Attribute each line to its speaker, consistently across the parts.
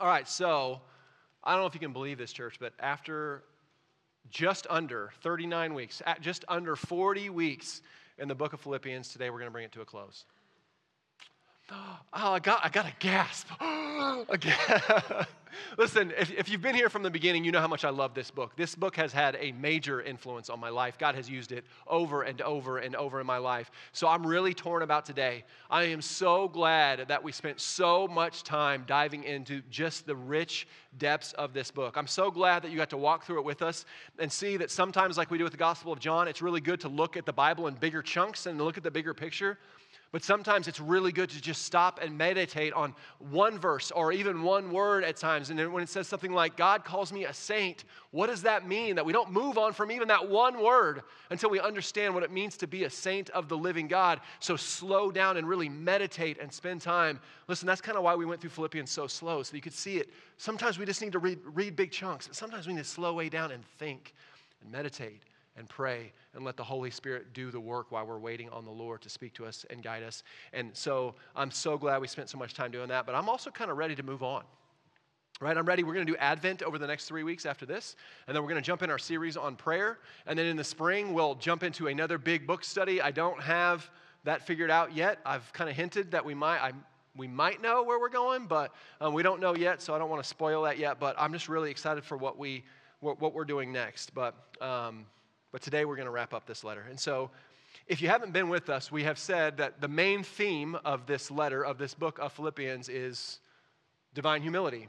Speaker 1: All right, so I don't know if you can believe this, church, but after just under 39 weeks, just under 40 weeks in the book of Philippians, today we're going to bring it to a close. Oh, I got, I got a gasp. Listen, if, if you've been here from the beginning, you know how much I love this book. This book has had a major influence on my life. God has used it over and over and over in my life. So I'm really torn about today. I am so glad that we spent so much time diving into just the rich depths of this book. I'm so glad that you got to walk through it with us and see that sometimes, like we do with the Gospel of John, it's really good to look at the Bible in bigger chunks and look at the bigger picture. But sometimes it's really good to just stop and meditate on one verse or even one word at times. And then when it says something like, God calls me a saint, what does that mean? That we don't move on from even that one word until we understand what it means to be a saint of the living God. So slow down and really meditate and spend time. Listen, that's kind of why we went through Philippians so slow, so you could see it. Sometimes we just need to read, read big chunks, sometimes we need to slow way down and think and meditate and pray and let the Holy Spirit do the work while we're waiting on the Lord to speak to us and guide us. And so I'm so glad we spent so much time doing that, but I'm also kind of ready to move on. Right, I'm ready. We're going to do Advent over the next three weeks after this. And then we're going to jump in our series on prayer. And then in the spring, we'll jump into another big book study. I don't have that figured out yet. I've kind of hinted that we might, I, we might know where we're going, but um, we don't know yet. So I don't want to spoil that yet. But I'm just really excited for what, we, what, what we're doing next. But um, but today we're going to wrap up this letter. And so, if you haven't been with us, we have said that the main theme of this letter, of this book of Philippians, is divine humility.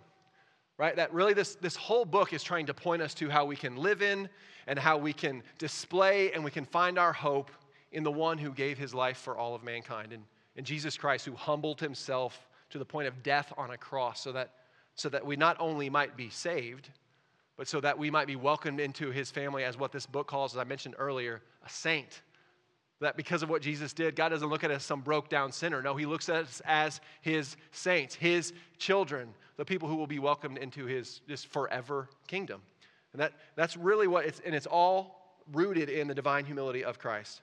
Speaker 1: Right? That really, this, this whole book is trying to point us to how we can live in and how we can display and we can find our hope in the one who gave his life for all of mankind, and, and Jesus Christ, who humbled himself to the point of death on a cross so that, so that we not only might be saved, but so that we might be welcomed into his family as what this book calls, as I mentioned earlier, a saint. That because of what Jesus did, God doesn't look at us as some broke down sinner. No, he looks at us as his saints, his children, the people who will be welcomed into his just forever kingdom. And that, that's really what it's, and it's all rooted in the divine humility of Christ.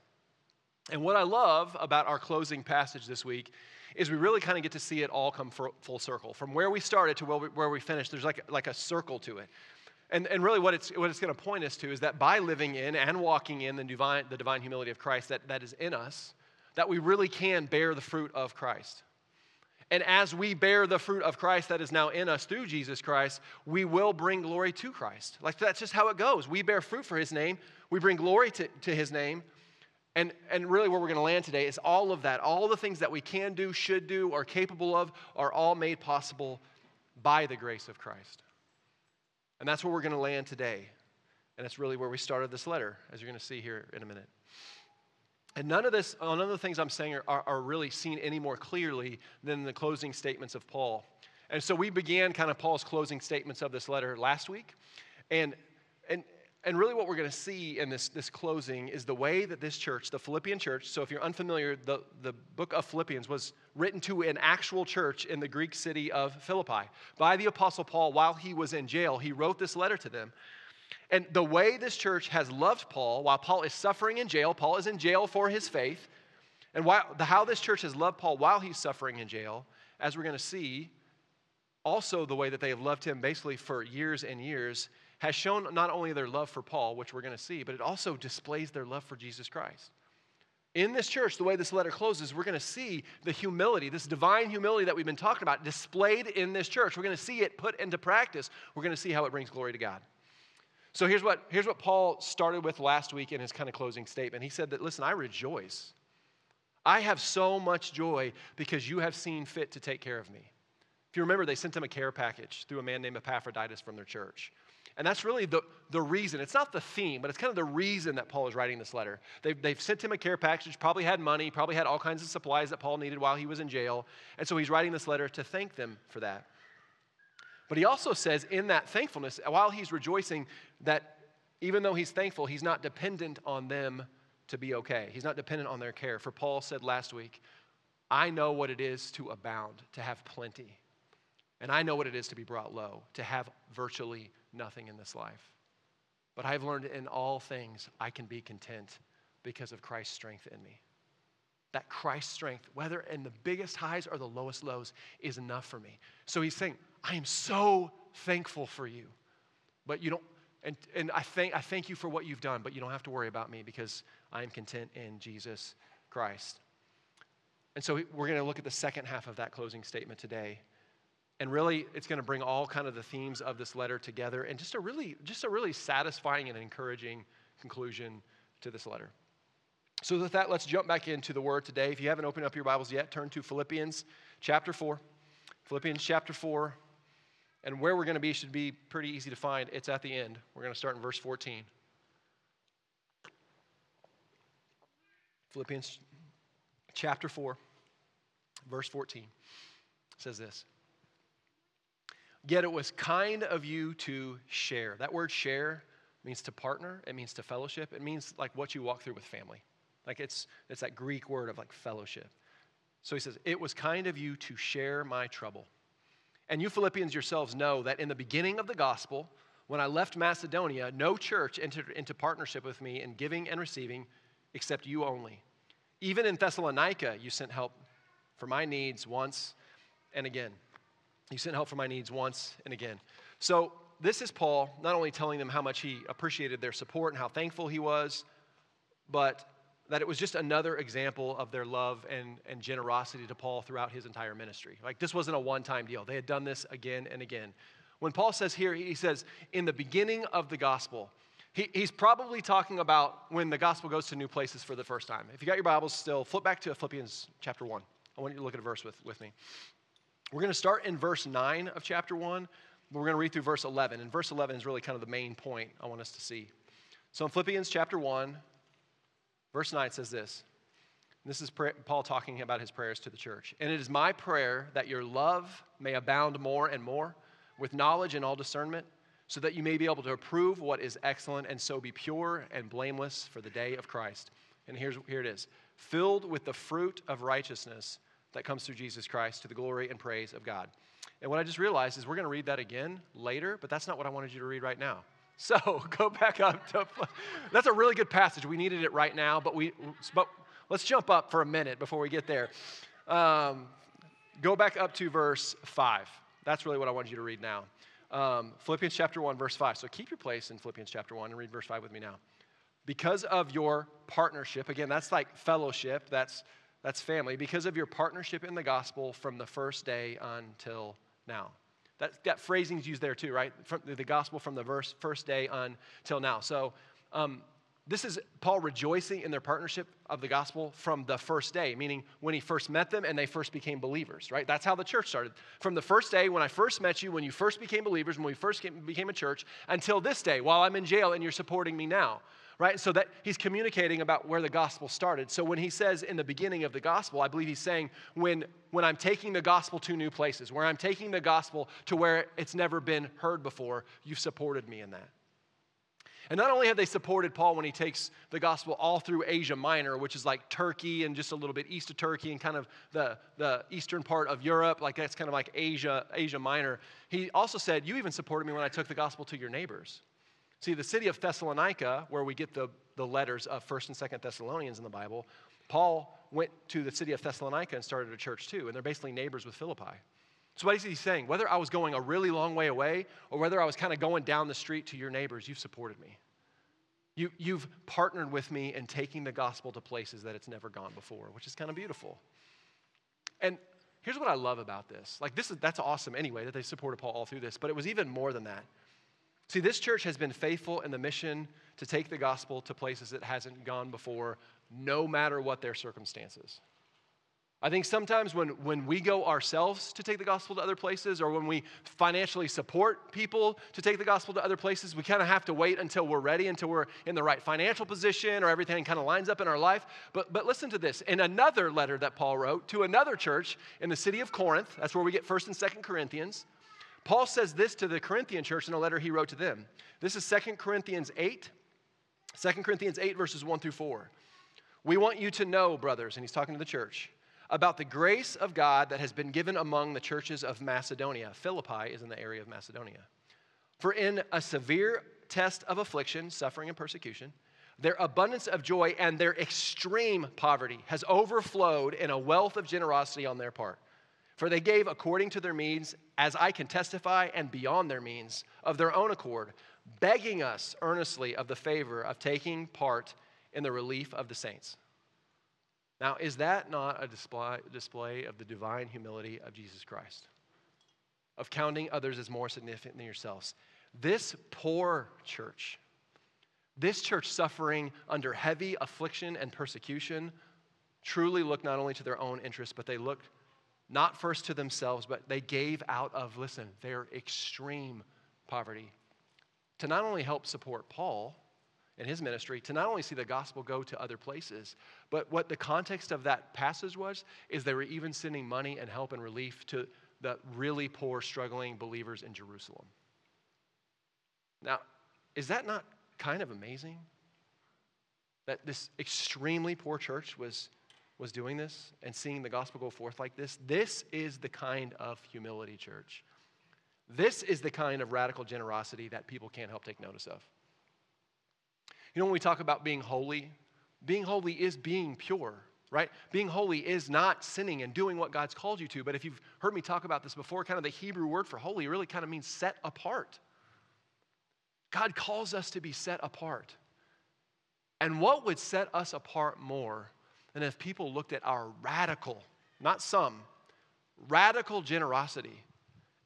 Speaker 1: And what I love about our closing passage this week is we really kind of get to see it all come full circle. From where we started to where we, where we finished, there's like, like a circle to it. And, and really, what it's, what it's going to point us to is that by living in and walking in the divine, the divine humility of Christ that, that is in us, that we really can bear the fruit of Christ. And as we bear the fruit of Christ that is now in us through Jesus Christ, we will bring glory to Christ. Like that's just how it goes. We bear fruit for his name, we bring glory to, to his name. And, and really, where we're going to land today is all of that. All the things that we can do, should do, are capable of, are all made possible by the grace of Christ. And that's where we're going to land today. And that's really where we started this letter, as you're going to see here in a minute. And none of this, none of the things I'm saying are, are, are, really seen any more clearly than the closing statements of Paul. And so we began kind of Paul's closing statements of this letter last week. And, and, and really, what we're going to see in this, this closing is the way that this church, the Philippian church, so if you're unfamiliar, the, the book of Philippians was written to an actual church in the Greek city of Philippi by the Apostle Paul while he was in jail. He wrote this letter to them. And the way this church has loved Paul while Paul is suffering in jail, Paul is in jail for his faith. And while, the, how this church has loved Paul while he's suffering in jail, as we're going to see, also the way that they have loved him basically for years and years has shown not only their love for Paul, which we're going to see, but it also displays their love for Jesus Christ. In this church, the way this letter closes, we're going to see the humility, this divine humility that we've been talking about, displayed in this church. We're going to see it put into practice. We're going to see how it brings glory to God. So here's what, here's what Paul started with last week in his kind of closing statement. He said that, listen, I rejoice. I have so much joy because you have seen fit to take care of me. If you remember, they sent him a care package through a man named Epaphroditus from their church. And that's really the, the reason. It's not the theme, but it's kind of the reason that Paul is writing this letter. They've, they've sent him a care package, probably had money, probably had all kinds of supplies that Paul needed while he was in jail. And so he's writing this letter to thank them for that. But he also says in that thankfulness, while he's rejoicing, that even though he's thankful, he's not dependent on them to be okay. He's not dependent on their care. For Paul said last week, I know what it is to abound, to have plenty. And I know what it is to be brought low, to have virtually nothing in this life. But I've learned in all things I can be content because of Christ's strength in me. That Christ's strength, whether in the biggest highs or the lowest lows, is enough for me. So he's saying, I am so thankful for you. But you don't, and, and I, thank, I thank you for what you've done, but you don't have to worry about me because I am content in Jesus Christ. And so we're going to look at the second half of that closing statement today. And really, it's going to bring all kind of the themes of this letter together and just a really, just a really satisfying and encouraging conclusion to this letter. So, with that, let's jump back into the word today. If you haven't opened up your Bibles yet, turn to Philippians chapter 4. Philippians chapter 4. And where we're going to be should be pretty easy to find. It's at the end. We're going to start in verse 14. Philippians chapter 4, verse 14 says this Yet it was kind of you to share. That word share means to partner, it means to fellowship, it means like what you walk through with family. Like it's, it's that Greek word of like fellowship. So he says, It was kind of you to share my trouble. And you Philippians yourselves know that in the beginning of the gospel, when I left Macedonia, no church entered into partnership with me in giving and receiving except you only. Even in Thessalonica, you sent help for my needs once and again. You sent help for my needs once and again. So, this is Paul not only telling them how much he appreciated their support and how thankful he was, but that it was just another example of their love and, and generosity to Paul throughout his entire ministry. Like, this wasn't a one time deal, they had done this again and again. When Paul says here, he says, in the beginning of the gospel, he, he's probably talking about when the gospel goes to new places for the first time. If you got your Bibles still, flip back to Philippians chapter 1. I want you to look at a verse with, with me. We're going to start in verse 9 of chapter 1, but we're going to read through verse 11. And verse 11 is really kind of the main point I want us to see. So in Philippians chapter 1, verse 9 says this. This is Paul talking about his prayers to the church. And it is my prayer that your love may abound more and more with knowledge and all discernment so that you may be able to approve what is excellent and so be pure and blameless for the day of Christ. And here's, here it is filled with the fruit of righteousness that comes through Jesus Christ to the glory and praise of God. And what I just realized is we're going to read that again later, but that's not what I wanted you to read right now. So go back up to, that's a really good passage. We needed it right now, but, we, but let's jump up for a minute before we get there. Um, go back up to verse 5. That's really what I wanted you to read now. Um, Philippians chapter 1, verse 5. So keep your place in Philippians chapter 1 and read verse 5 with me now. Because of your partnership, again, that's like fellowship, that's, that's family. Because of your partnership in the gospel from the first day until now. That, that phrasing's used there too, right? From the gospel from the verse, first day until now. So um, this is Paul rejoicing in their partnership of the gospel from the first day, meaning when he first met them and they first became believers, right? That's how the church started. From the first day when I first met you, when you first became believers, when we first came, became a church, until this day, while I'm in jail and you're supporting me now, right? So that he's communicating about where the gospel started. So when he says in the beginning of the gospel, I believe he's saying when, when I'm taking the gospel to new places, where I'm taking the gospel to where it's never been heard before, you've supported me in that. And not only have they supported Paul when he takes the gospel all through Asia Minor, which is like Turkey and just a little bit east of Turkey and kind of the, the eastern part of Europe, like that's kind of like Asia, Asia Minor. He also said, You even supported me when I took the gospel to your neighbors. See, the city of Thessalonica, where we get the, the letters of 1st and 2nd Thessalonians in the Bible, Paul went to the city of Thessalonica and started a church too, and they're basically neighbors with Philippi. So, what is he saying? Whether I was going a really long way away or whether I was kind of going down the street to your neighbors, you've supported me. You, you've partnered with me in taking the gospel to places that it's never gone before, which is kind of beautiful. And here's what I love about this. Like, this is, that's awesome anyway that they supported Paul all through this, but it was even more than that. See, this church has been faithful in the mission to take the gospel to places it hasn't gone before, no matter what their circumstances. I think sometimes when, when we go ourselves to take the gospel to other places, or when we financially support people to take the gospel to other places, we kind of have to wait until we're ready, until we're in the right financial position, or everything kind of lines up in our life. But, but listen to this. In another letter that Paul wrote to another church in the city of Corinth, that's where we get 1st and 2nd Corinthians, Paul says this to the Corinthian church in a letter he wrote to them. This is 2 Corinthians 8, 2 Corinthians 8, verses 1 through 4. We want you to know, brothers, and he's talking to the church about the grace of God that has been given among the churches of Macedonia. Philippi is in the area of Macedonia. For in a severe test of affliction, suffering, and persecution, their abundance of joy and their extreme poverty has overflowed in a wealth of generosity on their part. For they gave according to their means, as I can testify, and beyond their means, of their own accord, begging us earnestly of the favor of taking part in the relief of the saints. Now, is that not a display, display of the divine humility of Jesus Christ? Of counting others as more significant than yourselves. This poor church, this church suffering under heavy affliction and persecution, truly looked not only to their own interests, but they looked not first to themselves, but they gave out of, listen, their extreme poverty to not only help support Paul and his ministry, to not only see the gospel go to other places, but what the context of that passage was is they were even sending money and help and relief to the really poor, struggling believers in Jerusalem. Now, is that not kind of amazing? That this extremely poor church was, was doing this and seeing the gospel go forth like this? This is the kind of humility, church. This is the kind of radical generosity that people can't help take notice of. You know, when we talk about being holy, being holy is being pure, right? Being holy is not sinning and doing what God's called you to. But if you've heard me talk about this before, kind of the Hebrew word for holy really kind of means set apart. God calls us to be set apart. And what would set us apart more than if people looked at our radical, not some, radical generosity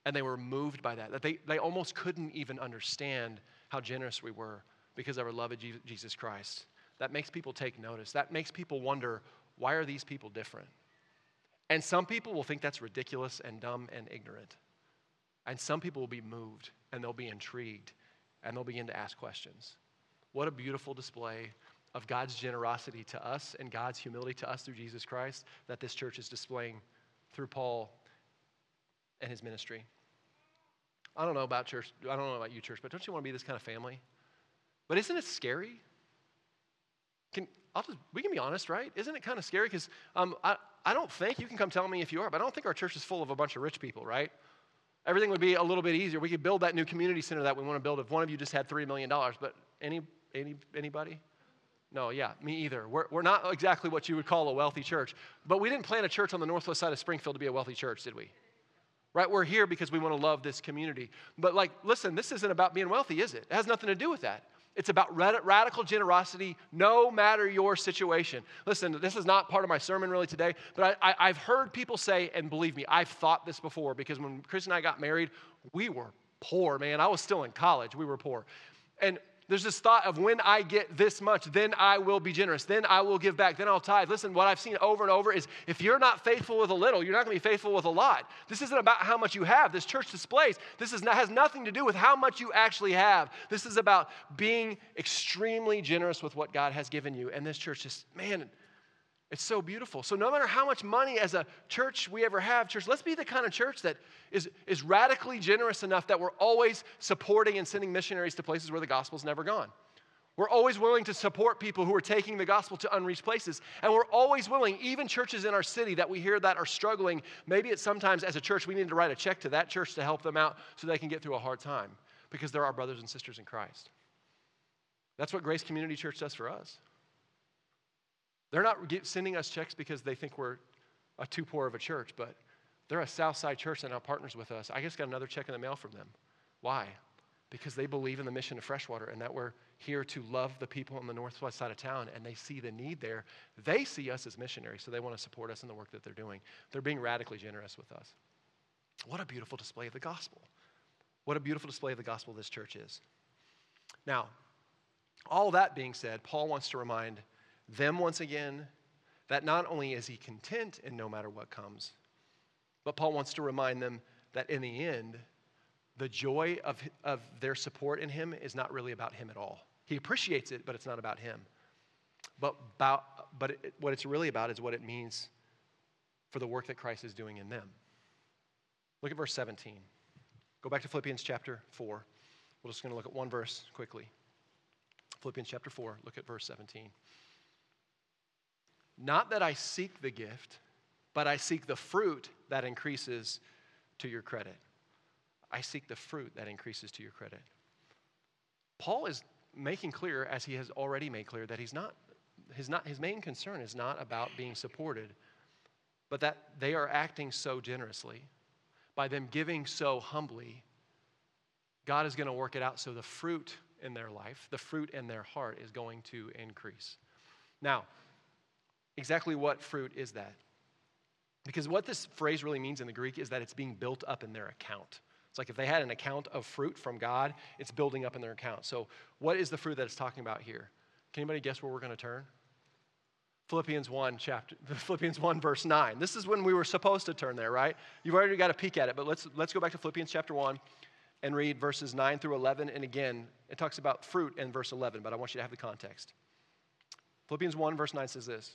Speaker 1: and they were moved by that? That they, they almost couldn't even understand how generous we were because of our love of Jesus Christ. That makes people take notice. That makes people wonder why are these people different? And some people will think that's ridiculous and dumb and ignorant. And some people will be moved and they'll be intrigued and they'll begin to ask questions. What a beautiful display of God's generosity to us and God's humility to us through Jesus Christ that this church is displaying through Paul and his ministry. I don't know about church, I don't know about you, church, but don't you want to be this kind of family? But isn't it scary? Can, I'll just, we can be honest, right? Isn't it kind of scary? Because um, I, I don't think, you can come tell me if you are, but I don't think our church is full of a bunch of rich people, right? Everything would be a little bit easier. We could build that new community center that we want to build if one of you just had $3 million. But any, any, anybody? No, yeah, me either. We're, we're not exactly what you would call a wealthy church. But we didn't plant a church on the northwest side of Springfield to be a wealthy church, did we? Right? We're here because we want to love this community. But, like, listen, this isn't about being wealthy, is it? It has nothing to do with that. It's about radical generosity no matter your situation. Listen, this is not part of my sermon really today, but I, I, have heard people say, and believe me, I've thought this before because when Chris and I got married, we were poor, man. I was still in college, we were poor. And there's this thought of when I get this much, then I will be generous. Then I will give back. Then I'll tithe. Listen, what I've seen over and over is if you're not faithful with a little, you're not going to be faithful with a lot. This isn't about how much you have. This church displays. This is not, has nothing to do with how much you actually have. This is about being extremely generous with what God has given you. And this church just, man, it's so beautiful. So, no matter how much money as a church we ever have, church, let's be the kind of church that is, is radically generous enough that we're always supporting and sending missionaries to places where the gospel's never gone. We're always willing to support people who are taking the gospel to unreached places. And we're always willing, even churches in our city that we hear that are struggling, maybe it's sometimes as a church we need to write a check to that church to help them out so they can get through a hard time because they're our brothers and sisters in Christ. That's what Grace Community Church does for us. They're not sending us checks because they think we're a too poor of a church, but they're a Southside church that now partners with us. I just got another check in the mail from them. Why? Because they believe in the mission of Freshwater and that we're here to love the people on the northwest side of town and they see the need there. They see us as missionaries, so they want to support us in the work that they're doing. They're being radically generous with us. What a beautiful display of the gospel. What a beautiful display of the gospel this church is. Now, all that being said, Paul wants to remind them once again that not only is he content in no matter what comes, but Paul wants to remind them that in the end, the joy of, of their support in him is not really about him at all. He appreciates it, but it's not about him. But, about, but it, what it's really about is what it means for the work that Christ is doing in them. Look at verse 17. Go back to Philippians chapter 4. We're just going to look at one verse quickly. Philippians chapter 4, look at verse 17. Not that I seek the gift, but I seek the fruit that increases to your credit. I seek the fruit that increases to your credit. Paul is making clear, as he has already made clear, that he's not, his, not, his main concern is not about being supported, but that they are acting so generously, by them giving so humbly, God is going to work it out so the fruit in their life, the fruit in their heart is going to increase. Now, exactly what fruit is that? Because what this phrase really means in the Greek is that it's being built up in their account. It's like if they had an account of fruit from God, it's building up in their account. So, what is the fruit that it's talking about here? Can anybody guess where we're going to turn? Philippians 1 chapter Philippians 1 verse 9. This is when we were supposed to turn there, right? You've already got a peek at it, but let's let's go back to Philippians chapter 1 and read verses 9 through 11 and again, it talks about fruit in verse 11, but I want you to have the context. Philippians 1 verse 9 says this,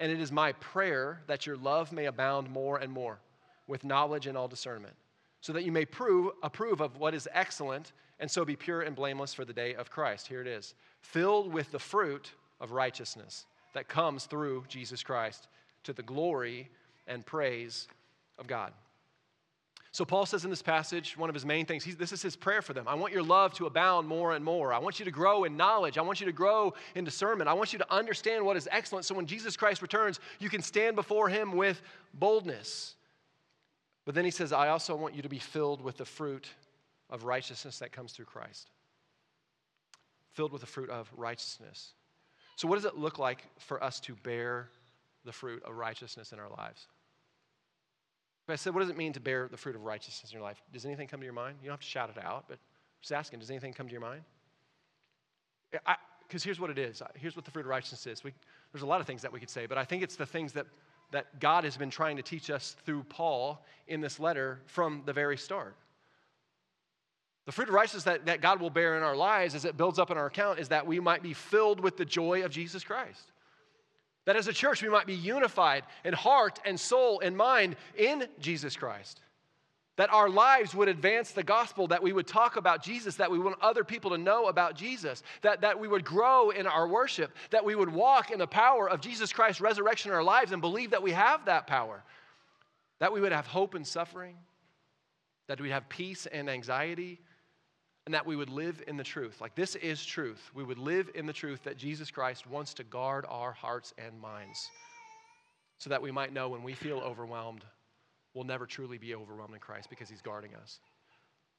Speaker 1: "And it is my prayer that your love may abound more and more with knowledge and all discernment, so that you may prove approve of what is excellent and so be pure and blameless for the day of Christ." Here it is. Filled with the fruit of righteousness that comes through Jesus Christ to the glory and praise of God. So, Paul says in this passage, one of his main things, this is his prayer for them. I want your love to abound more and more. I want you to grow in knowledge. I want you to grow in discernment. I want you to understand what is excellent so when Jesus Christ returns, you can stand before him with boldness. But then he says, I also want you to be filled with the fruit of righteousness that comes through Christ. Filled with the fruit of righteousness. So, what does it look like for us to bear the fruit of righteousness in our lives? If I said, what does it mean to bear the fruit of righteousness in your life? Does anything come to your mind? You don't have to shout it out, but just asking, does anything come to your mind? Because here's what it is. Here's what the fruit of righteousness is. We, there's a lot of things that we could say, but I think it's the things that, that God has been trying to teach us through Paul in this letter from the very start. The fruit of righteousness that, that God will bear in our lives as it builds up in our account is that we might be filled with the joy of Jesus Christ. That as a church, we might be unified in heart and soul and mind in Jesus Christ. That our lives would advance the gospel, that we would talk about Jesus, that we want other people to know about Jesus, that, that we would grow in our worship, that we would walk in the power of Jesus Christ's resurrection in our lives and believe that we have that power, that we would have hope in suffering, that we'd have peace and anxiety, and that we would live in the truth. Like this is truth. We would live in the truth that Jesus Christ wants to guard our hearts and minds so that we might know when we feel overwhelmed, we'll never truly be overwhelmed in Christ because he's guarding us.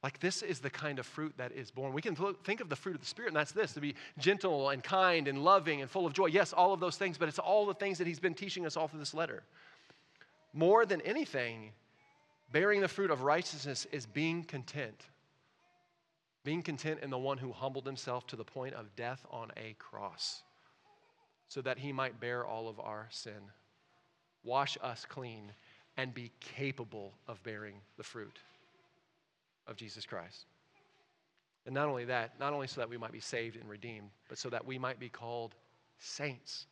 Speaker 1: Like, this is the kind of fruit that is borne. We can think of the fruit of the Spirit, and that's this to be gentle and kind and loving and full of joy. Yes, all of those things, but it's all the things that He's been teaching us all through this letter. More than anything, bearing the fruit of righteousness is being content being content in the one who humbled himself to the point of death on a cross, so that he might bear all of our sin, wash us clean, and be capable of bearing the fruit of Jesus Christ. And not only that, not only so that we might be saved and redeemed, but so that we might be called saints.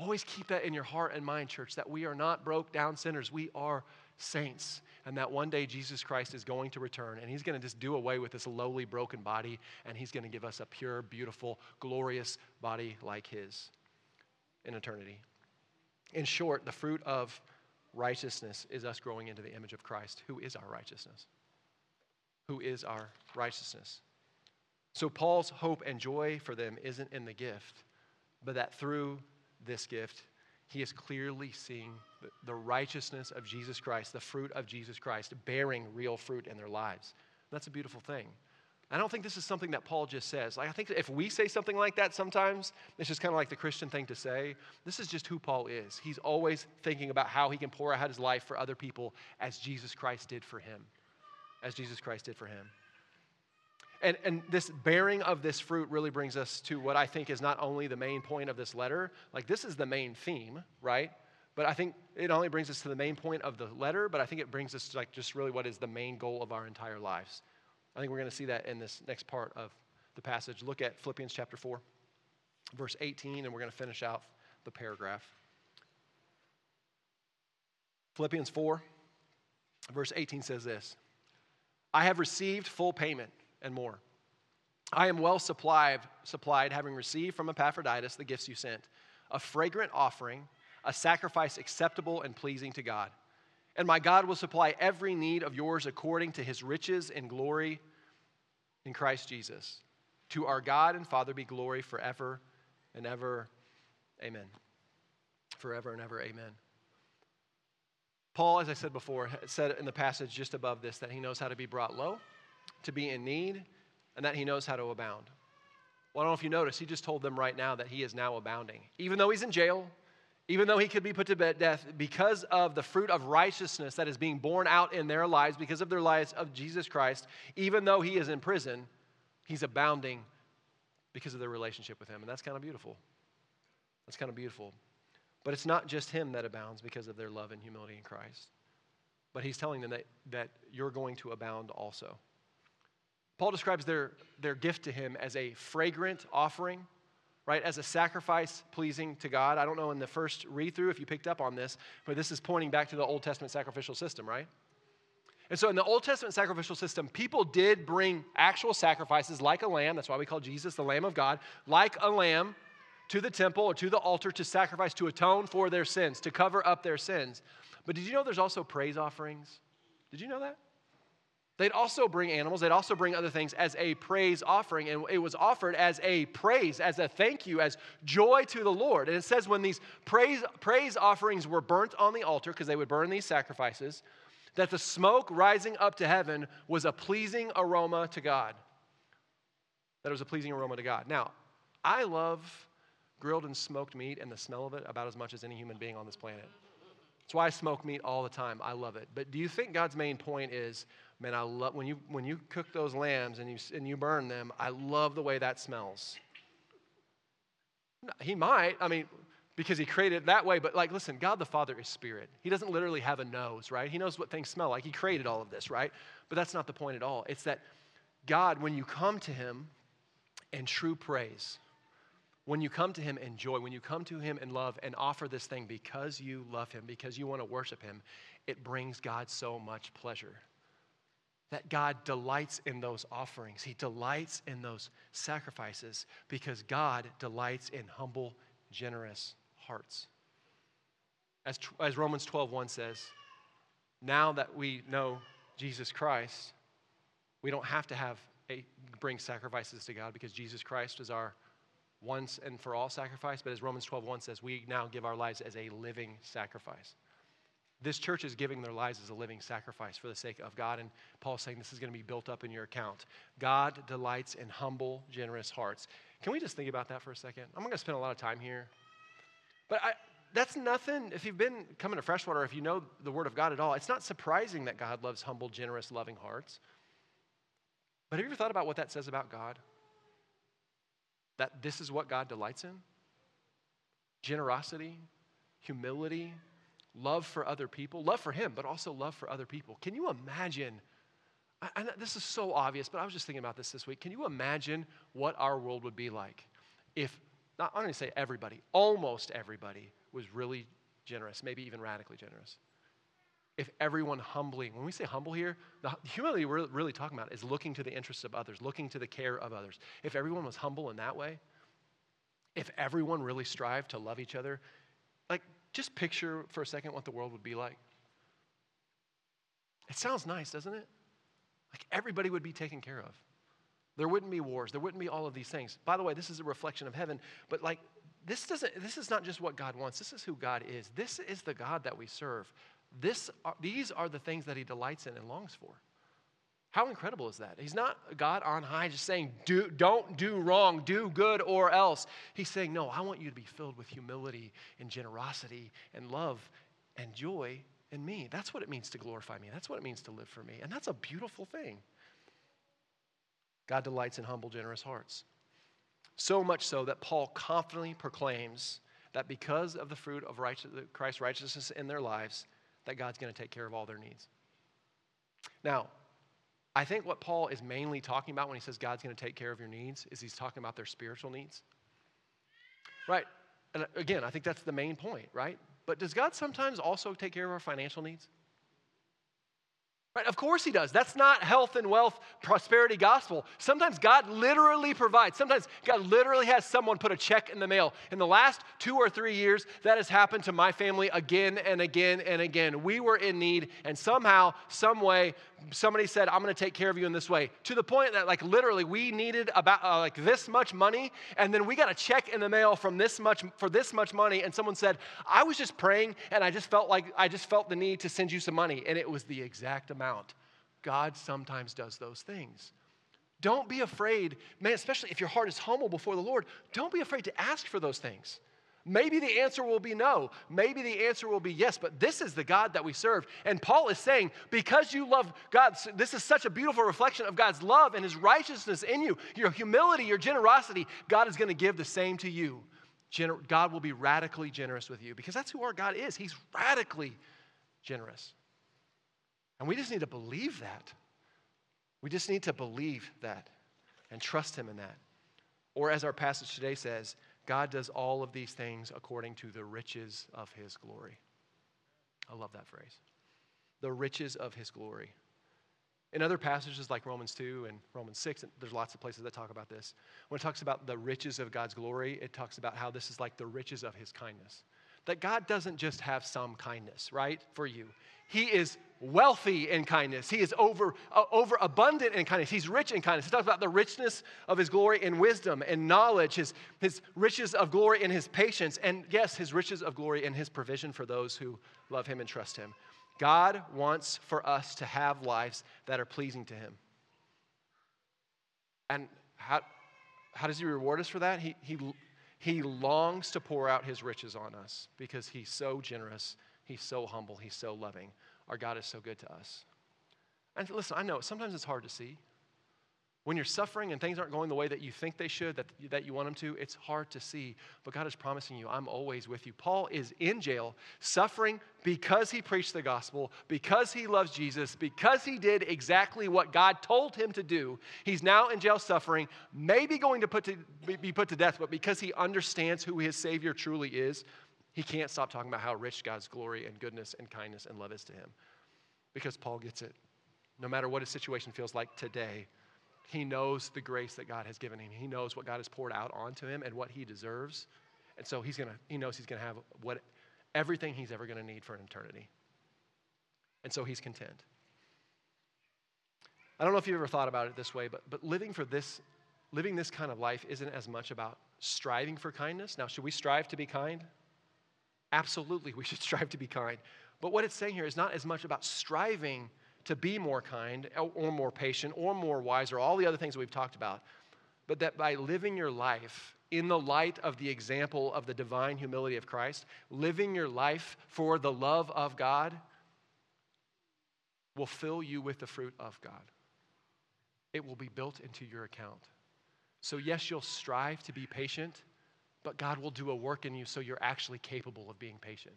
Speaker 1: Always keep that in your heart and mind, church, that we are not broke down sinners. We are saints and that one day Jesus Christ is going to return and he's going to just do away with this lowly, broken body and he's going to give us a pure, beautiful, glorious body like his in eternity. In short, the fruit of righteousness is us growing into the image of Christ, who is our righteousness. Who is our righteousness. So, Paul's hope and joy for them isn't in the gift, but that through this gift, he is clearly seeing the righteousness of Jesus Christ, the fruit of Jesus Christ, bearing real fruit in their lives. That's a beautiful thing. I don't think this is something that Paul just says. Like, I think if we say something like that sometimes, it's just kind of like the Christian thing to say. This is just who Paul is. He's always thinking about how he can pour out his life for other people as Jesus Christ did for him. As Jesus Christ did for him. And, and this bearing of this fruit really brings us to what I think is not only the main point of this letter, like, this is the main theme, right? But I think it only brings us to the main point of the letter, but I think it brings us to like just really what is the main goal of our entire lives. I think we're going to see that in this next part of the passage. Look at Philippians chapter 4, verse 18, and we're going to finish out the paragraph. Philippians 4, verse 18 says this I have received full payment and more. I am well supplied, supplied, having received from Epaphroditus the gifts you sent, a fragrant offering a sacrifice acceptable and pleasing to God. And my God will supply every need of yours according to his riches and glory in Christ Jesus. To our God and Father be glory forever and ever. Amen. Forever and ever. Amen. Paul, as I said before, said in the passage just above this that he knows how to be brought low, to be in need, and that he knows how to abound. Well, I don't know if you notice, he just told them right now that he is now abounding. Even though he's in jail, even though he could be put to death, because of the fruit of righteousness that is being borne out in their lives, because of their lives of Jesus Christ, even though he is in prison, he's abounding because of their relationship with him. And that's kind of beautiful. That's kind of beautiful. But it's not just him that abounds because of their love and humility in Christ. But he's telling them that, that you're going to abound also. Paul describes their, their gift to him as a fragrant offering, right? As a sacrifice pleasing to God. I don't know in the first read through if you picked up on this, but this is pointing back to the Old Testament sacrificial system, right? And so in the Old Testament sacrificial system, people did bring actual sacrifices like a lamb. That's why we call Jesus the Lamb of God, like a lamb to the temple or to the altar to sacrifice, to atone for their sins, to cover up their sins. But did you know there's also praise offerings? Did you know that? They'd also bring animals, they'd also bring other things as a praise offering. And it was offered as a praise, as a thank you, as joy to the Lord. And it says when these praise, praise offerings were burnt on the altar, because they would burn these sacrifices, that the smoke rising up to heaven was a pleasing aroma to God. That it was a pleasing aroma to God. Now, I love grilled and smoked meat and the smell of it about as much as any human being on this planet. That's why I smoke meat all the time. I love it. But do you think God's main point is, man, I love when you when you cook those lambs and you and you burn them, I love the way that smells. He might. I mean, because he created it that way. But like, listen, God the Father is spirit. He doesn't literally have a nose, right? He knows what things smell like. He created all of this, right? But that's not the point at all. It's that God, when you come to him in true praise, when you come to him in joy, when you come to him in love and offer this thing because you love him, because you want to worship him, it brings God so much pleasure. That God delights in those offerings. He delights in those sacrifices because God delights in humble, generous hearts. As, as Romans 12, 1 says, now that we know Jesus Christ, we don't have to have a, bring sacrifices to God because Jesus Christ is our once and for all sacrifice. But as Romans 12, 1 says, we now give our lives as a living sacrifice. This church is giving their lives as a living sacrifice for the sake of God. And Paul's saying this is going to be built up in your account. God delights in humble, generous hearts. Can we just think about that for a second? I'm not going to spend a lot of time here. But I, that's nothing, if you've been coming to Freshwater, if you know the Word of God at all, it's not surprising that God loves humble, generous, loving hearts. But have you ever thought about what that says about God? That this is what God delights in? Generosity, humility, love for other people, love for Him, but also love for other people. Can you imagine? I, this is so obvious, but I was just thinking about this this week. Can you imagine what our world would be like if not, I'm going to say everybody, almost everybody was really generous, maybe even radically generous. If everyone humbly, when we say humble here, the humility we're really talking about is looking to the interests of others, looking to the care of others. If everyone was humble in that way, if everyone really strived to love each other, just picture for a second what the world would be like. It sounds nice, doesn't it? Like everybody would be taken care of. There wouldn't be wars. There wouldn't be all of these things. By the way, this is a reflection of heaven, but like this doesn't this is not just what God wants. This is who God is. This is the God that we serve. This are, these are the things that he delights in and longs for. How incredible is that? He's not God on high just saying, do, don't do wrong, do good or else. He's saying, no, I want you to be filled with humility and generosity and love and joy in me. That's what it means to glorify me. That's what it means to live for me. And that's a beautiful thing. God delights in humble, generous hearts. So much so that Paul confidently proclaims that because of the fruit of righteous, Christ's righteousness in their lives, that God's going to take care of all their needs. Now, I think what Paul is mainly talking about when he says God's going to take care of your needs is he's talking about their spiritual needs. Right? And uh, again, I think that's the main point, right? But does God sometimes also take care of our financial needs? Right? Of course he does. That's not health and wealth prosperity gospel. Sometimes God literally provides. Sometimes God literally has someone put a check in the mail. In the last two or three years, that has happened to my family again and again and again. We were in need, and somehow, some way, somebody said, I'm going to take care of you in this way, to the point that, like, literally, we needed about uh, like this much money, and then we got a check in the mail from this much for this much money, and someone said, I was just praying, and I just felt like I just felt the need to send you some money, and it was the exact amount. God sometimes does those things. Don't be afraid, man, especially if your heart is humble before the Lord, don't be afraid to ask for those things. Maybe the answer will be no. Maybe the answer will be yes, but this is the God that we serve. And Paul is saying, because you love God, this is such a beautiful reflection of God's love and his righteousness in you, your humility, your generosity. God is going to give the same to you. God will be radically generous with you because that's who our God is. He's radically generous. And we just need to believe that. We just need to believe that and trust Him in that. Or, as our passage today says, God does all of these things according to the riches of His glory. I love that phrase. The riches of His glory. In other passages like Romans 2 and Romans 6, there's lots of places that talk about this. When it talks about the riches of God's glory, it talks about how this is like the riches of His kindness. That God doesn't just have some kindness, right, for you. He is wealthy in kindness. He is over, uh, over abundant in kindness. He's rich in kindness. He talks about the richness of his glory in wisdom and knowledge, his, his riches of glory in his patience, and yes, his riches of glory in his provision for those who love him and trust him. God wants for us to have lives that are pleasing to him. And how, how does he reward us for that? He, he, he longs to pour out his riches on us because he's so generous He's so humble. He's so loving. Our God is so good to us. And listen, I know sometimes it's hard to see. When you're suffering and things aren't going the way that you think they should, that, that you want them to, it's hard to see. But God is promising you, I'm always with you. Paul is in jail, suffering because he preached the gospel, because he loves Jesus, because he did exactly what God told him to do. He's now in jail suffering, maybe going to, put to be put to death, but because he understands who his Savior truly is, he can't stop talking about how rich God's glory and goodness and kindness and love is to him because Paul gets it. No matter what his situation feels like today, he knows the grace that God has given him. He knows what God has poured out onto him and what he deserves. And so he's gonna, he knows he's going to have what, everything he's ever going to need for an eternity. And so he's content. I don't know if you've ever thought about it this way, but, but living for this, living this kind of life isn't as much about striving for kindness. Now, should we strive to be kind? Absolutely, we should strive to be kind. But what it's saying here is not as much about striving to be more kind or more patient or more wise or all the other things that we've talked about, but that by living your life in the light of the example of the divine humility of Christ, living your life for the love of God will fill you with the fruit of God. It will be built into your account. So, yes, you'll strive to be patient but God will do a work in you so you're actually capable of being patient.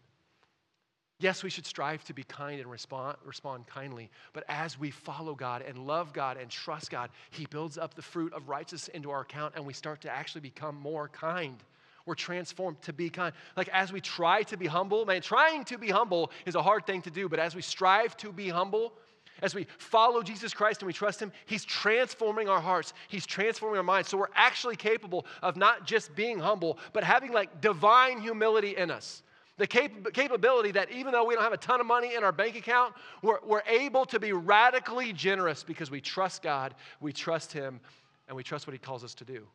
Speaker 1: Yes, we should strive to be kind and respond, respond kindly, but as we follow God and love God and trust God, He builds up the fruit of righteousness into our account and we start to actually become more kind. We're transformed to be kind. Like as we try to be humble, man, trying to be humble is a hard thing to do, but as we strive to be humble, as we follow Jesus Christ and we trust Him, He's transforming our hearts. He's transforming our minds. So we're actually capable of not just being humble, but having like divine humility in us. The cap- capability that even though we don't have a ton of money in our bank account, we're, we're able to be radically generous because we trust God, we trust Him, and we trust what He calls us to do.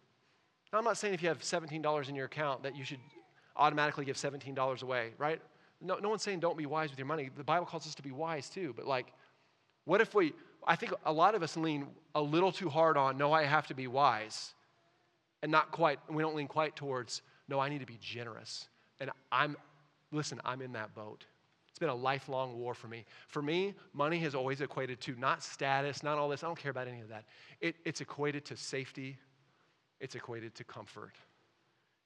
Speaker 1: Now, I'm not saying if you have $17 in your account that you should automatically give $17 away, right? No, no one's saying don't be wise with your money. The Bible calls us to be wise too, but like, what if we, I think a lot of us lean a little too hard on, no, I have to be wise, and not quite, we don't lean quite towards, no, I need to be generous. And I'm, listen, I'm in that boat. It's been a lifelong war for me. For me, money has always equated to not status, not all this. I don't care about any of that. It, it's equated to safety, it's equated to comfort,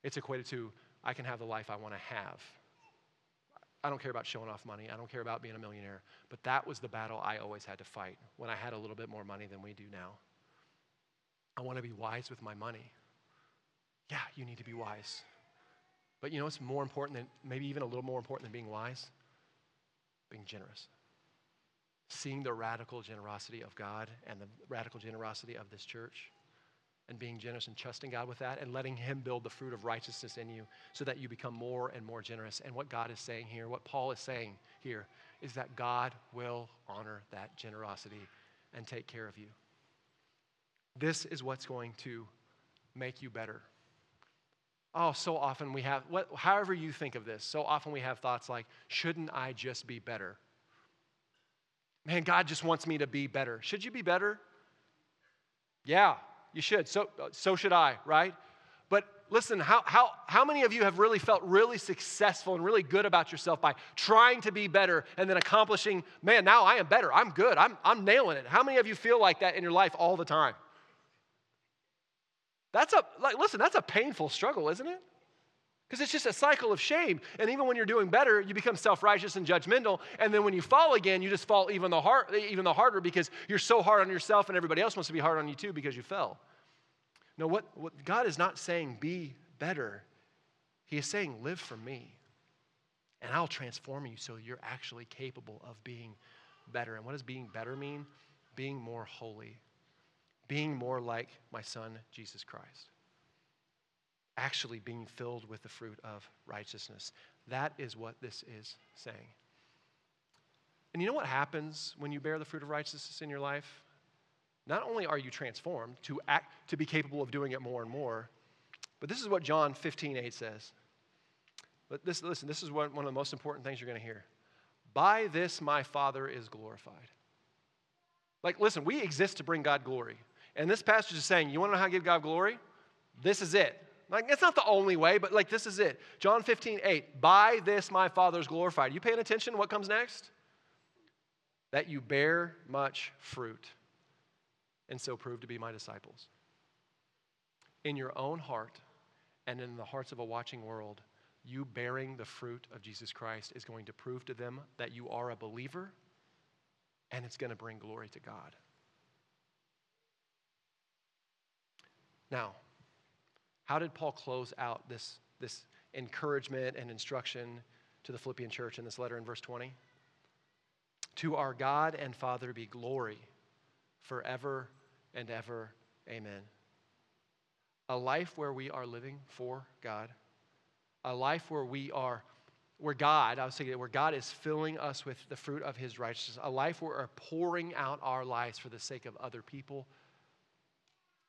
Speaker 1: it's equated to I can have the life I want to have. I don't care about showing off money. I don't care about being a millionaire. But that was the battle I always had to fight when I had a little bit more money than we do now. I want to be wise with my money. Yeah, you need to be wise. But you know what's more important than, maybe even a little more important than being wise? Being generous. Seeing the radical generosity of God and the radical generosity of this church. and being generous and trusting God with that and letting Him build the fruit of righteousness in you so that you become more and more generous. And what God is saying here, what Paul is saying here, is that God will honor that generosity and take care of you. This is what's going to make you better. Oh, so often we have, what, however you think of this, so often we have thoughts like, shouldn't I just be better? Man, God just wants me to be better. Should you be better? Yeah, you should. So, uh, so should I, right? But listen, how, how, how many of you have really felt really successful and really good about yourself by trying to be better and then accomplishing, man, now I am better. I'm good. I'm, I'm nailing it. How many of you feel like that in your life all the time? That's a, like, listen, that's a painful struggle, isn't it? Because it's just a cycle of shame. And even when you're doing better, you become self righteous and judgmental. And then when you fall again, you just fall even the, hard, even the harder because you're so hard on yourself and everybody else wants to be hard on you too because you fell. No, what, what God is not saying be better, He is saying live for me. And I'll transform you so you're actually capable of being better. And what does being better mean? Being more holy, being more like my son, Jesus Christ actually being filled with the fruit of righteousness. That is what this is saying. And you know what happens when you bear the fruit of righteousness in your life? Not only are you transformed to act to be capable of doing it more and more, but this is what John 15, 8 says. But this, listen, this is one, one of the most important things you're going to hear. By this my Father is glorified. Like, listen, we exist to bring God glory. And this passage is saying, you want to know how to give God glory? This is it. Like, it's not the only way, but like, this is it. John 15, 8. By this my Father is glorified. You paying attention? What comes next? That you bear much fruit and so prove to be my disciples. In your own heart and in the hearts of a watching world, you bearing the fruit of Jesus Christ is going to prove to them that you are a believer and it's going to bring glory to God. Now, how did Paul close out this, this encouragement and instruction to the Philippian church in this letter in verse 20? To our God and Father be glory forever and ever. Amen. A life where we are living for God, a life where we are, where God, I was thinking, where God is filling us with the fruit of his righteousness, a life where we're pouring out our lives for the sake of other people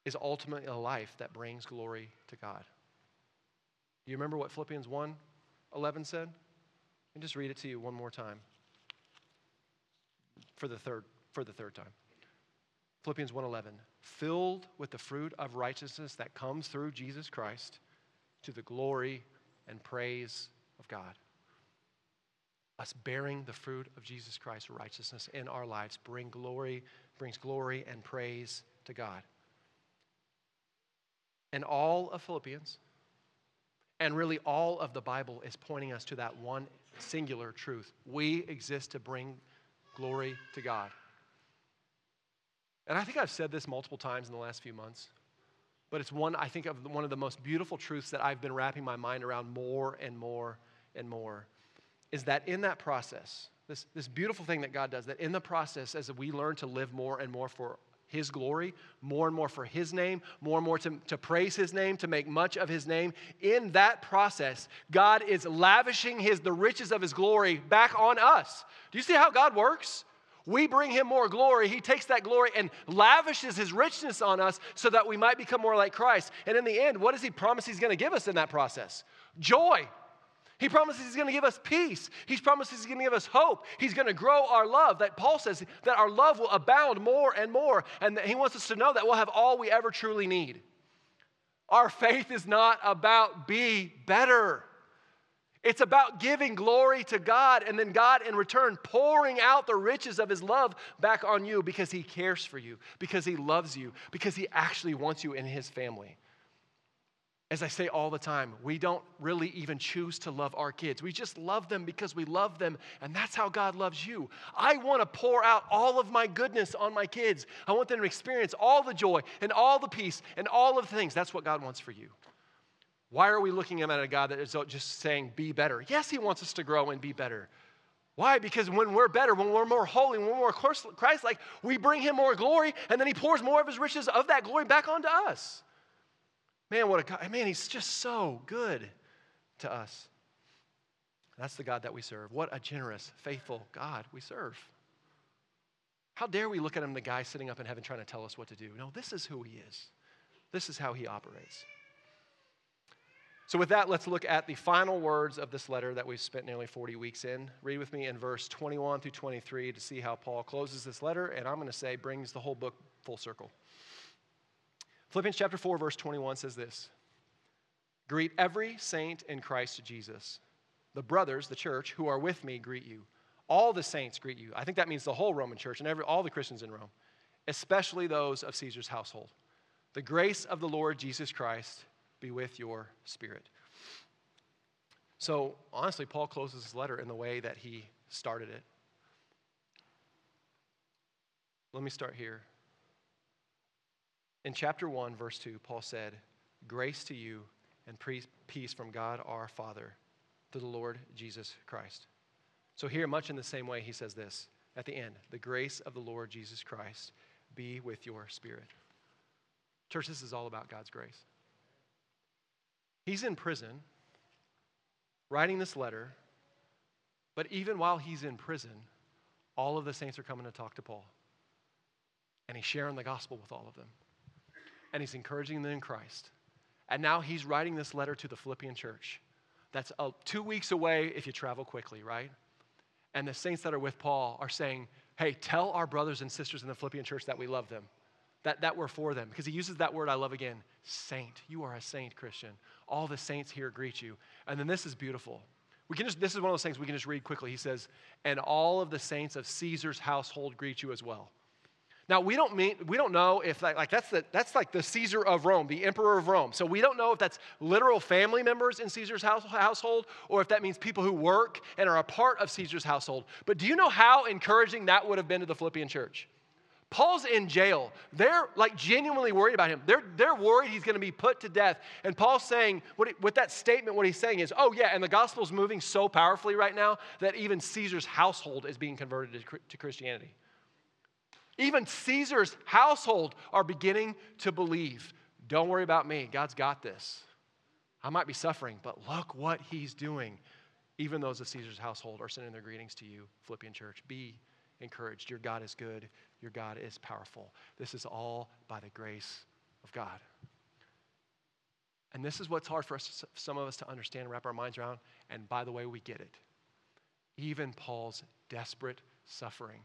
Speaker 1: is ultimately a life that brings glory to God. Do you remember what Philippians 1 11 said? Me just read it to you one more time for the third, for the third time. Philippians 1:11 filled with the fruit of righteousness that comes through Jesus Christ to the glory and praise of God. Us bearing the fruit of Jesus Christ's righteousness in our lives bring glory, brings glory and praise to God and all of Philippians, and really all of the Bible is pointing us to that one singular truth. We exist to bring glory to God. And I think I've said this multiple times in the last few months, but it's one, I think, of one of the most beautiful truths that I've been wrapping my mind around more and more and more is that in that process, this, this beautiful thing that God does, that in the process, as we learn to live more and more for his glory, more and more for His name, more and more to, to praise His name, to make much of His name. In that process, God is lavishing his, the riches of His glory back on us. Do you see how God works? We bring Him more glory. He takes that glory and lavishes His richness on us so that we might become more like Christ. And in the end, what does He promise He's going to give us in that process? Joy. He promises he's going to give us peace. He promises he's going to give us hope. He's going to grow our love. That Paul says that our love will abound more and more. And that he wants us to know that we'll have all we ever truly need. Our faith is not about be better. It's about giving glory to God and then God in return pouring out the riches of his love back on you because he cares for you, because he loves you, because he actually wants you in his family. As I say all the time, we don't really even choose to love our kids. We just love them because we love them, and that's how God loves you. I want to pour out all of my goodness on my kids. I want them to experience all the joy and all the peace and all of the things. That's what God wants for you. Why are we looking at a God that is just saying, be better? Yes, He wants us to grow and be better. Why? Because when we're better, when we're more holy, when we're more Christ like, we bring Him more glory, and then He pours more of His riches of that glory back onto us. Man, what a God. Man, he's just so good to us. That's the God that we serve. What a generous, faithful God we serve. How dare we look at him, the guy sitting up in heaven trying to tell us what to do? No, this is who he is. This is how he operates. So, with that, let's look at the final words of this letter that we've spent nearly 40 weeks in. Read with me in verse 21 through 23 to see how Paul closes this letter, and I'm going to say brings the whole book full circle. Philippians chapter 4, verse 21 says this Greet every saint in Christ Jesus. The brothers, the church, who are with me, greet you. All the saints greet you. I think that means the whole Roman church and every, all the Christians in Rome, especially those of Caesar's household. The grace of the Lord Jesus Christ be with your spirit. So, honestly, Paul closes his letter in the way that he started it. Let me start here. In chapter 1, verse 2, Paul said, Grace to you and peace from God our Father, to the Lord Jesus Christ. So, here, much in the same way, he says this at the end The grace of the Lord Jesus Christ be with your spirit. Church, this is all about God's grace. He's in prison, writing this letter, but even while he's in prison, all of the saints are coming to talk to Paul. And he's sharing the gospel with all of them. And he's encouraging them in Christ. And now he's writing this letter to the Philippian church. That's uh, two weeks away if you travel quickly, right? And the saints that are with Paul are saying, hey, tell our brothers and sisters in the Philippian church that we love them, that, that we're for them. Because he uses that word I love again saint. You are a saint, Christian. All the saints here greet you. And then this is beautiful. We can just, this is one of those things we can just read quickly. He says, and all of the saints of Caesar's household greet you as well. Now we don't mean we don't know if that, like that's the that's like the Caesar of Rome, the emperor of Rome. So we don't know if that's literal family members in Caesar's house, household or if that means people who work and are a part of Caesar's household. But do you know how encouraging that would have been to the Philippian church? Paul's in jail. They're like genuinely worried about him. They're, they're worried he's going to be put to death. And Paul's saying, what he, with that statement, what he's saying is, oh, yeah, and the gospel's moving so powerfully right now that even Caesar's household is being converted to, to Christianity. Even Caesar's household are beginning to believe. Don't worry about me. God's got this. I might be suffering, but look what he's doing. Even those of Caesar's household are sending their greetings to you, Philippian church. Be encouraged. Your God is good. Your God is powerful. This is all by the grace of God. And this is what's hard for us, some of us to understand wrap our minds around. And by the way, we get it. Even Paul's desperate suffering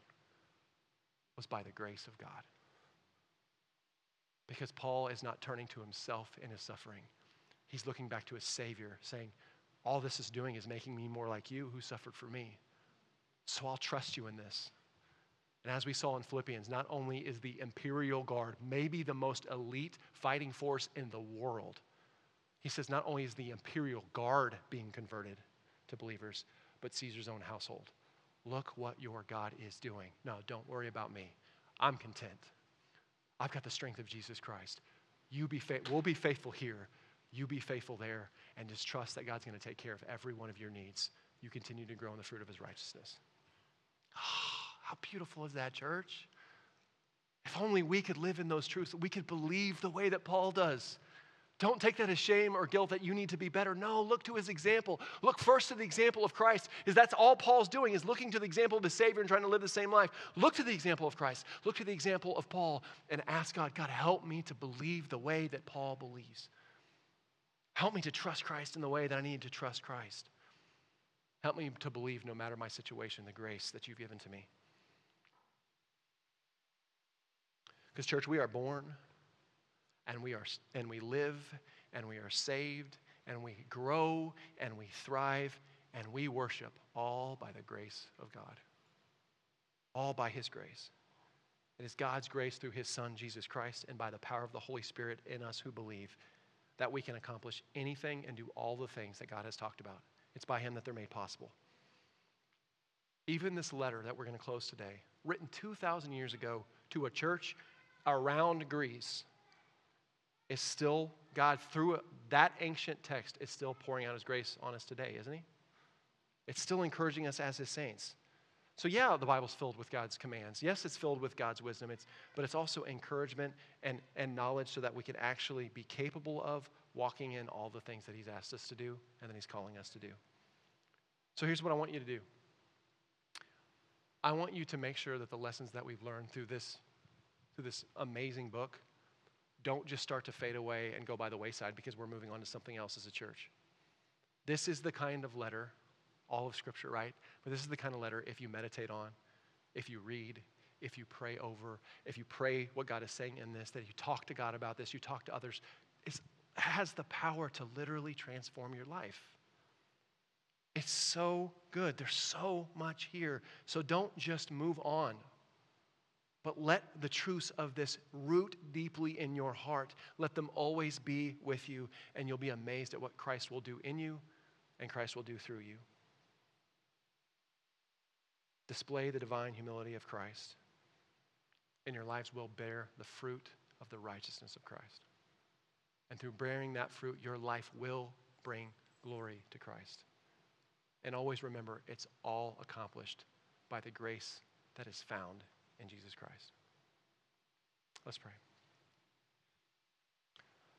Speaker 1: was by the grace of God. Because Paul is not turning to himself in his suffering, he's looking back to his Savior, saying, All this is doing is making me more like you who suffered for me. So I'll trust you in this. And as we saw in Philippians, not only is the imperial guard maybe the most elite fighting force in the world, he says not only is the imperial guard being converted to believers, but Caesar's own household. Look what your God is doing. No, don't worry about me. I'm content. I've got the strength of Jesus Christ. You be fa- we'll be faithful here. You be faithful there, and just trust that God's going to take care of every one of your needs. You continue to grow in the fruit of His righteousness. Oh, how beautiful is that, church? If only we could live in those truths, we could believe the way that Paul does. Don't take that as shame or guilt that you need to be better. No, look to his example. Look first to the example of Christ. Is that's all Paul's doing is looking to the example of the Savior and trying to live the same life. Look to the example of Christ. Look to the example of Paul and ask God, God, help me to believe the way that Paul believes. Help me to trust Christ in the way that I need to trust Christ. Help me to believe, no matter my situation, the grace that you've given to me. Because, church, we are born and we, are, and we live and we are saved and we grow and we thrive and we worship all by the grace of God. All by His grace. It is God's grace through His Son, Jesus Christ, and by the power of the Holy Spirit in us who believe that we can accomplish anything and do all the things that God has talked about. It's by Him that they're made possible. Even this letter that we're going to close today, written 2,000 years ago to a church around Greece, is still, God, through that ancient text, is still pouring out His grace on us today, isn't He? It's still encouraging us as His saints. So, yeah, the Bible's filled with God's commands. Yes, it's filled with God's wisdom, it's, but it's also encouragement and, and knowledge so that we can actually be capable of walking in all the things that He's asked us to do and that He's calling us to do. So, here's what I want you to do I want you to make sure that the lessons that we've learned through this, through this amazing book don't just start to fade away and go by the wayside because we're moving on to something else as a church. This is the kind of letter all of Scripture, right? But this is the kind of letter if you meditate on, if you read, if you pray over, if you pray what God is saying in this, that you talk to God about this, you talk to others, it has the power to literally transform your life. It's so good. There's so much here. So don't just move on, but let the truths of this root deeply in your heart. Let them always be with you, and you'll be amazed at what Christ will do in you and Christ will do through you display the divine humility of Christ, and your lives will bear the fruit of the righteousness of Christ. And through bearing that fruit, your life will bring glory to Christ. And always remember, it's all accomplished by the grace that is found in Jesus Christ. Let's pray.